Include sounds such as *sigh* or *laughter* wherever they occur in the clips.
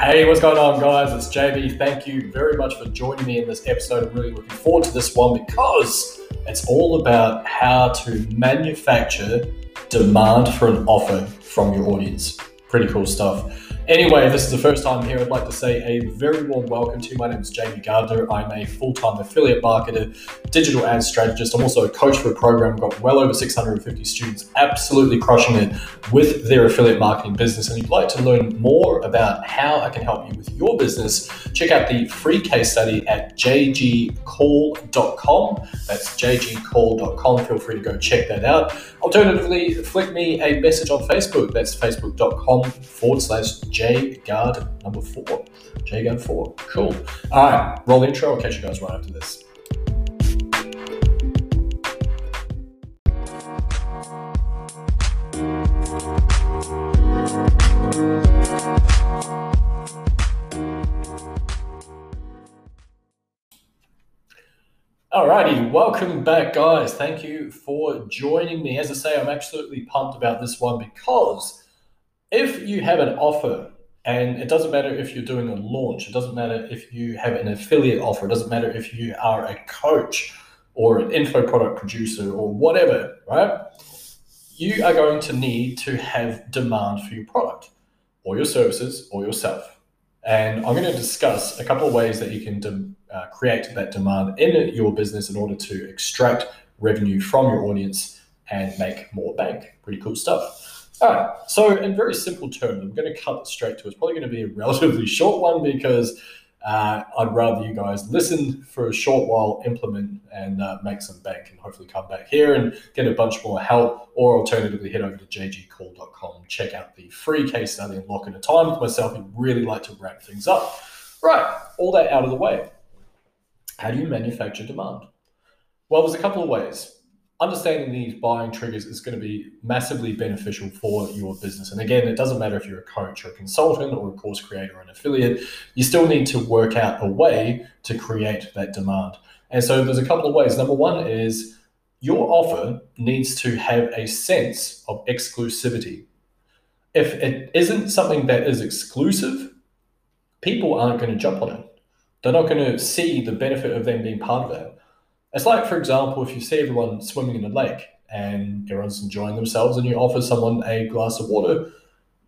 Hey, what's going on, guys? It's JB. Thank you very much for joining me in this episode. I'm really looking forward to this one because it's all about how to manufacture demand for an offer from your audience. Pretty cool stuff. Anyway, this is the first time here, I'd like to say a very warm welcome to you. My name is Jamie Gardner. I'm a full time affiliate marketer, digital ad strategist. I'm also a coach for a program. I've got well over 650 students absolutely crushing it with their affiliate marketing business. And if you'd like to learn more about how I can help you with your business, check out the free case study at jgcall.com. That's jgcall.com. Feel free to go check that out. Alternatively, flick me a message on Facebook. That's facebook.com forward slash J Guard number four. J Guard four. Cool. All right, roll the intro. I'll catch you guys right after this. Alrighty, welcome back, guys. Thank you for joining me. As I say, I'm absolutely pumped about this one because if you have an offer, and it doesn't matter if you're doing a launch, it doesn't matter if you have an affiliate offer, it doesn't matter if you are a coach or an info product producer or whatever, right? You are going to need to have demand for your product or your services or yourself. And I'm going to discuss a couple of ways that you can de- uh, create that demand in your business in order to extract revenue from your audience and make more bank. Pretty cool stuff. All right. So, in very simple terms, I'm going to cut straight to it. It's probably going to be a *laughs* relatively short one because uh, I'd rather you guys listen for a short while, implement, and uh, make some bank, and hopefully come back here and get a bunch more help. Or alternatively, head over to jgcall.com, check out the free case study, and lock in a time with myself. I'd really like to wrap things up. Right. All that out of the way. How do you manufacture demand? Well, there's a couple of ways understanding these buying triggers is going to be massively beneficial for your business. And again, it doesn't matter if you're a coach or a consultant or a course creator or an affiliate, you still need to work out a way to create that demand. And so there's a couple of ways. Number one is your offer needs to have a sense of exclusivity. If it isn't something that is exclusive, people aren't going to jump on it. They're not going to see the benefit of them being part of that. It's like, for example, if you see everyone swimming in a lake and everyone's enjoying themselves and you offer someone a glass of water,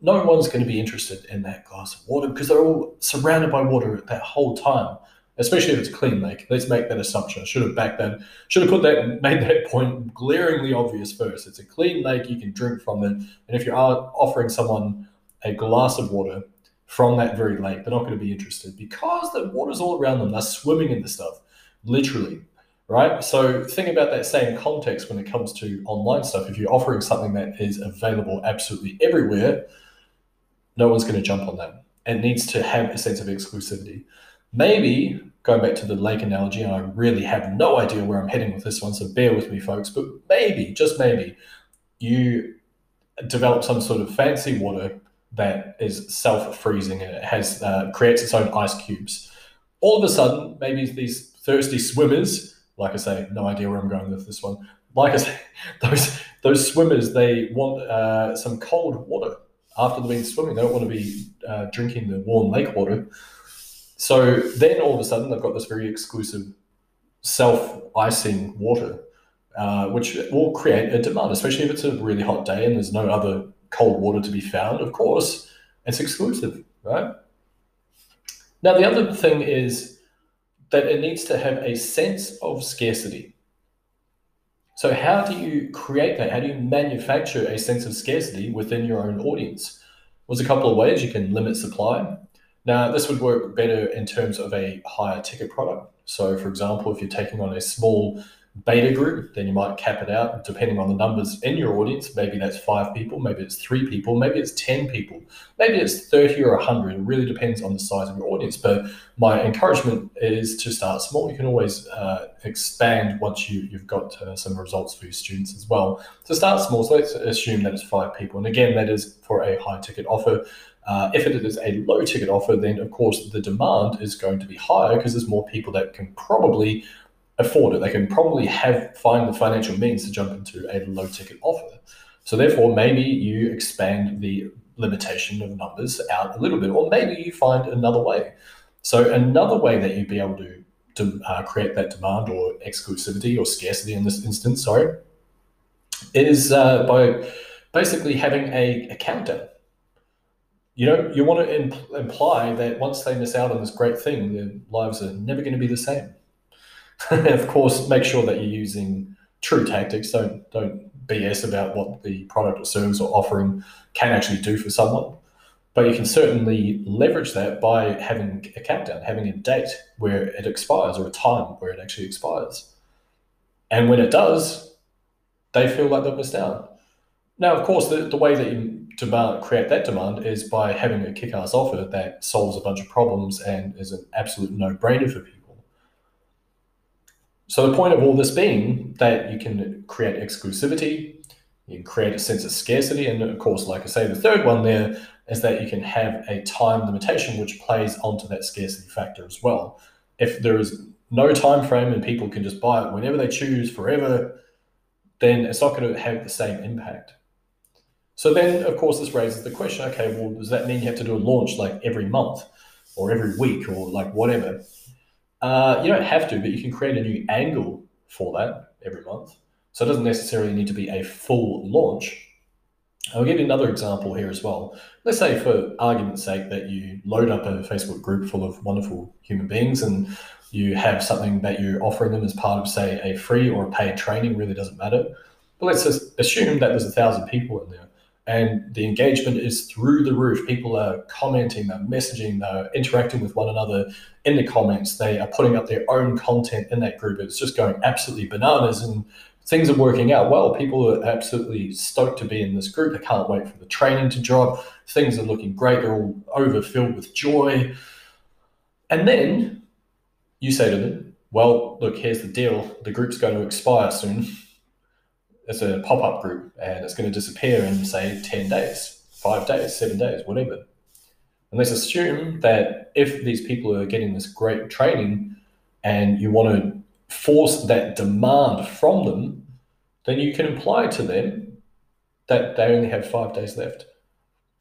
no one's going to be interested in that glass of water because they're all surrounded by water that whole time, especially if it's a clean lake. Let's make that assumption. I should have backed that, should have put that, made that *laughs* point glaringly obvious first. It's a clean lake, you can drink from it. And if you are offering someone a glass of water from that very lake, they're not going to be interested because the water's all around them. They're swimming in the stuff, literally right? So think about that same context when it comes to online stuff. If you're offering something that is available absolutely everywhere, no one's going to jump on that. It needs to have a sense of exclusivity. Maybe going back to the lake analogy, and I really have no idea where I'm heading with this one, so bear with me, folks. But maybe, just maybe, you develop some sort of fancy water that is self-freezing and it has uh, creates its own ice cubes. All of a sudden, maybe these thirsty swimmers like I say, no idea where I'm going with this one. Like I say, *laughs* those those swimmers they want uh, some cold water after they've been swimming. They don't want to be uh, drinking the warm lake water. So then all of a sudden they've got this very exclusive self icing water, uh, which will create a demand, especially if it's a really hot day and there's no other cold water to be found. Of course, it's exclusive, right? Now the other thing is that it needs to have a sense of scarcity. So, how do you create that? How do you manufacture a sense of scarcity within your own audience? Well, there's a couple of ways you can limit supply. Now, this would work better in terms of a higher ticket product. So, for example, if you're taking on a small beta group, then you might cap it out depending on the numbers in your audience. Maybe that's five people, maybe it's three people, maybe it's 10 people, maybe it's 30 or 100. It really depends on the size of your audience. But my encouragement is to start small. You can always uh, expand once you, you've got uh, some results for your students as well. So start small. So let's assume that it's five people. And again, that is for a high ticket offer. Uh, if it is a low ticket offer, then of course the demand is going to be higher because there's more people that can probably afford it. They can probably have find the financial means to jump into a low ticket offer. So therefore, maybe you expand the limitation of numbers out a little bit, or maybe you find another way. So another way that you'd be able to, to uh, create that demand or exclusivity or scarcity in this instance, sorry, is uh, by basically having a, a countdown. You know, you want to imp- imply that once they miss out on this great thing, their lives are never going to be the same. *laughs* of course, make sure that you're using true tactics. Don't don't BS about what the product or service or offering can actually do for someone. But you can certainly leverage that by having a countdown, having a date where it expires or a time where it actually expires. And when it does, they feel like they've missed out. Now, of course, the, the way that you demand, create that demand is by having a kick ass offer that solves a bunch of problems and is an absolute no brainer for people. So, the point of all this being that you can create exclusivity, you can create a sense of scarcity, and of course, like I say, the third one there is that you can have a time limitation which plays onto that scarcity factor as well. If there is no time frame and people can just buy it whenever they choose forever, then it's not going to have the same impact. So then, of course, this raises the question: Okay, well, does that mean you have to do a launch like every month, or every week, or like whatever? Uh, you don't have to, but you can create a new angle for that every month. So it doesn't necessarily need to be a full launch. I'll give you another example here as well. Let's say, for argument's sake, that you load up a Facebook group full of wonderful human beings and you have something that you're offering them as part of, say, a free or a paid training, really doesn't matter. But let's just assume that there's a thousand people in there and the engagement is through the roof. People are commenting, they're messaging, they're interacting with one another in the comments, they are putting up their own content in that group. It's just going absolutely bananas and things are working out well. People are absolutely stoked to be in this group. They can't wait for the training to drop. Things are looking great. They're all overfilled with joy. And then you say to them, well, look, here's the deal. The group's going to expire soon. It's a pop up group and it's going to disappear in, say, 10 days, five days, seven days, whatever. And let's assume that if these people are getting this great training and you want to force that demand from them, then you can imply to them that they only have five days left,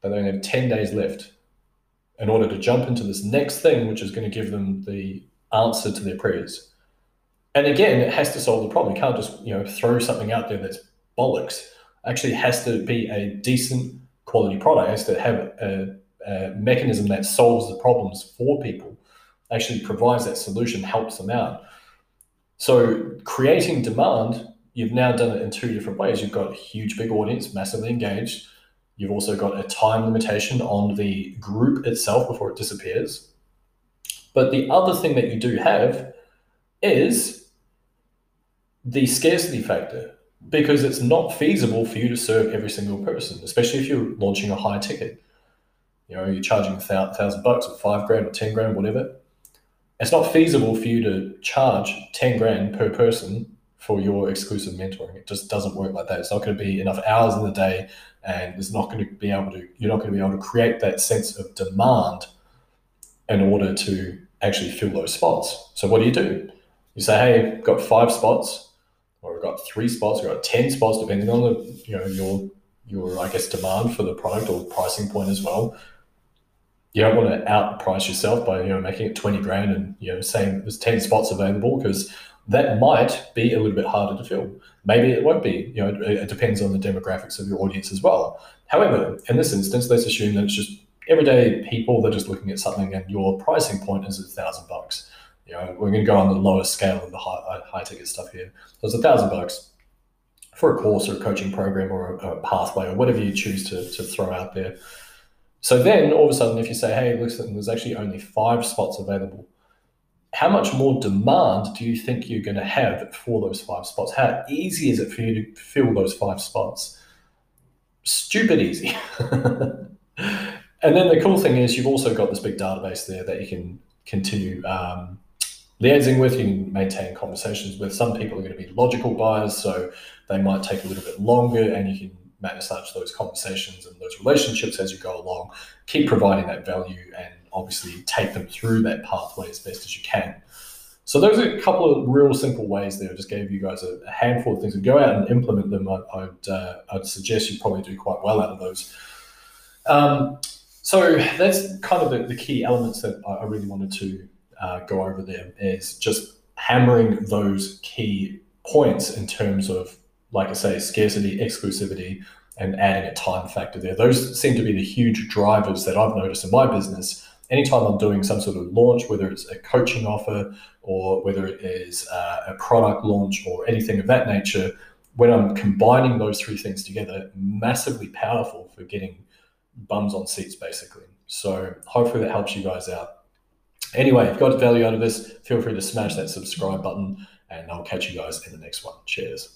that they only have 10 days left in order to jump into this next thing, which is going to give them the answer to their prayers. And again, it has to solve the problem. You can't just you know throw something out there that's bollocks. Actually, has to be a decent quality product. It has to have a, a mechanism that solves the problems for people. Actually, provides that solution, helps them out. So creating demand, you've now done it in two different ways. You've got a huge, big audience, massively engaged. You've also got a time limitation on the group itself before it disappears. But the other thing that you do have is the scarcity factor because it's not feasible for you to serve every single person, especially if you're launching a high ticket. You know, you're charging a thousand bucks or five grand or 10 grand, whatever it's not feasible for you to charge 10 grand per person for your exclusive mentoring. It just doesn't work like that. It's not going to be enough hours in the day and it's not going to be able to, you're not going to be able to create that sense of demand in order to actually fill those spots. So what do you do? You say, hey, got five spots or I've got three spots, we've got 10 spots, depending on the, you know, your, your, I guess, demand for the product or pricing point as well. You don't want to outprice yourself by you know making it 20 grand and you know saying there's 10 spots available because that might be a little bit harder to fill. Maybe it won't be you know it, it, depends on the demographics of your audience as well. However in this instance let's assume that it's just everyday people they're just looking at something and your pricing point is a thousand bucks you know we're going to go on the lower scale of the high, uh, high ticket stuff here so it's a thousand bucks for a course or a coaching program or a, a pathway or whatever you choose to, to throw out there so then all of a sudden, if you say, hey, listen, there's actually only five spots available, how much more demand do you think you're going to have for those five spots? How easy is it for you to fill those five spots? Stupid easy. *laughs* and then the cool thing is, you've also got this big database there that you can continue um, liaising with. You can maintain conversations with. Some people are going to be logical buyers, so they might take a little bit longer, and you can massage those conversations and those relationships as you go along. Keep providing that value and obviously take them through that pathway as best as you can. So those are a couple of real simple ways there. I just gave you guys a, handful of things. And go out and implement them. I, would uh, I'd suggest you probably do quite well out of those. Um, so that's kind of the, the key elements that I really wanted to uh, go over there is just hammering those key points in terms of, like I say, scarcity, exclusivity, and adding a time factor there. Those seem to be the huge drivers that I've noticed in my business. Anytime I'm doing some sort of launch, whether it's a coaching offer or whether it is uh, a product launch or anything of that nature, when I'm combining those three things together, massively powerful for getting bums on seats, basically. So hopefully that helps you guys out. Anyway, if you got value out of this, feel free to smash that subscribe button and I'll catch you guys in the next one. Cheers.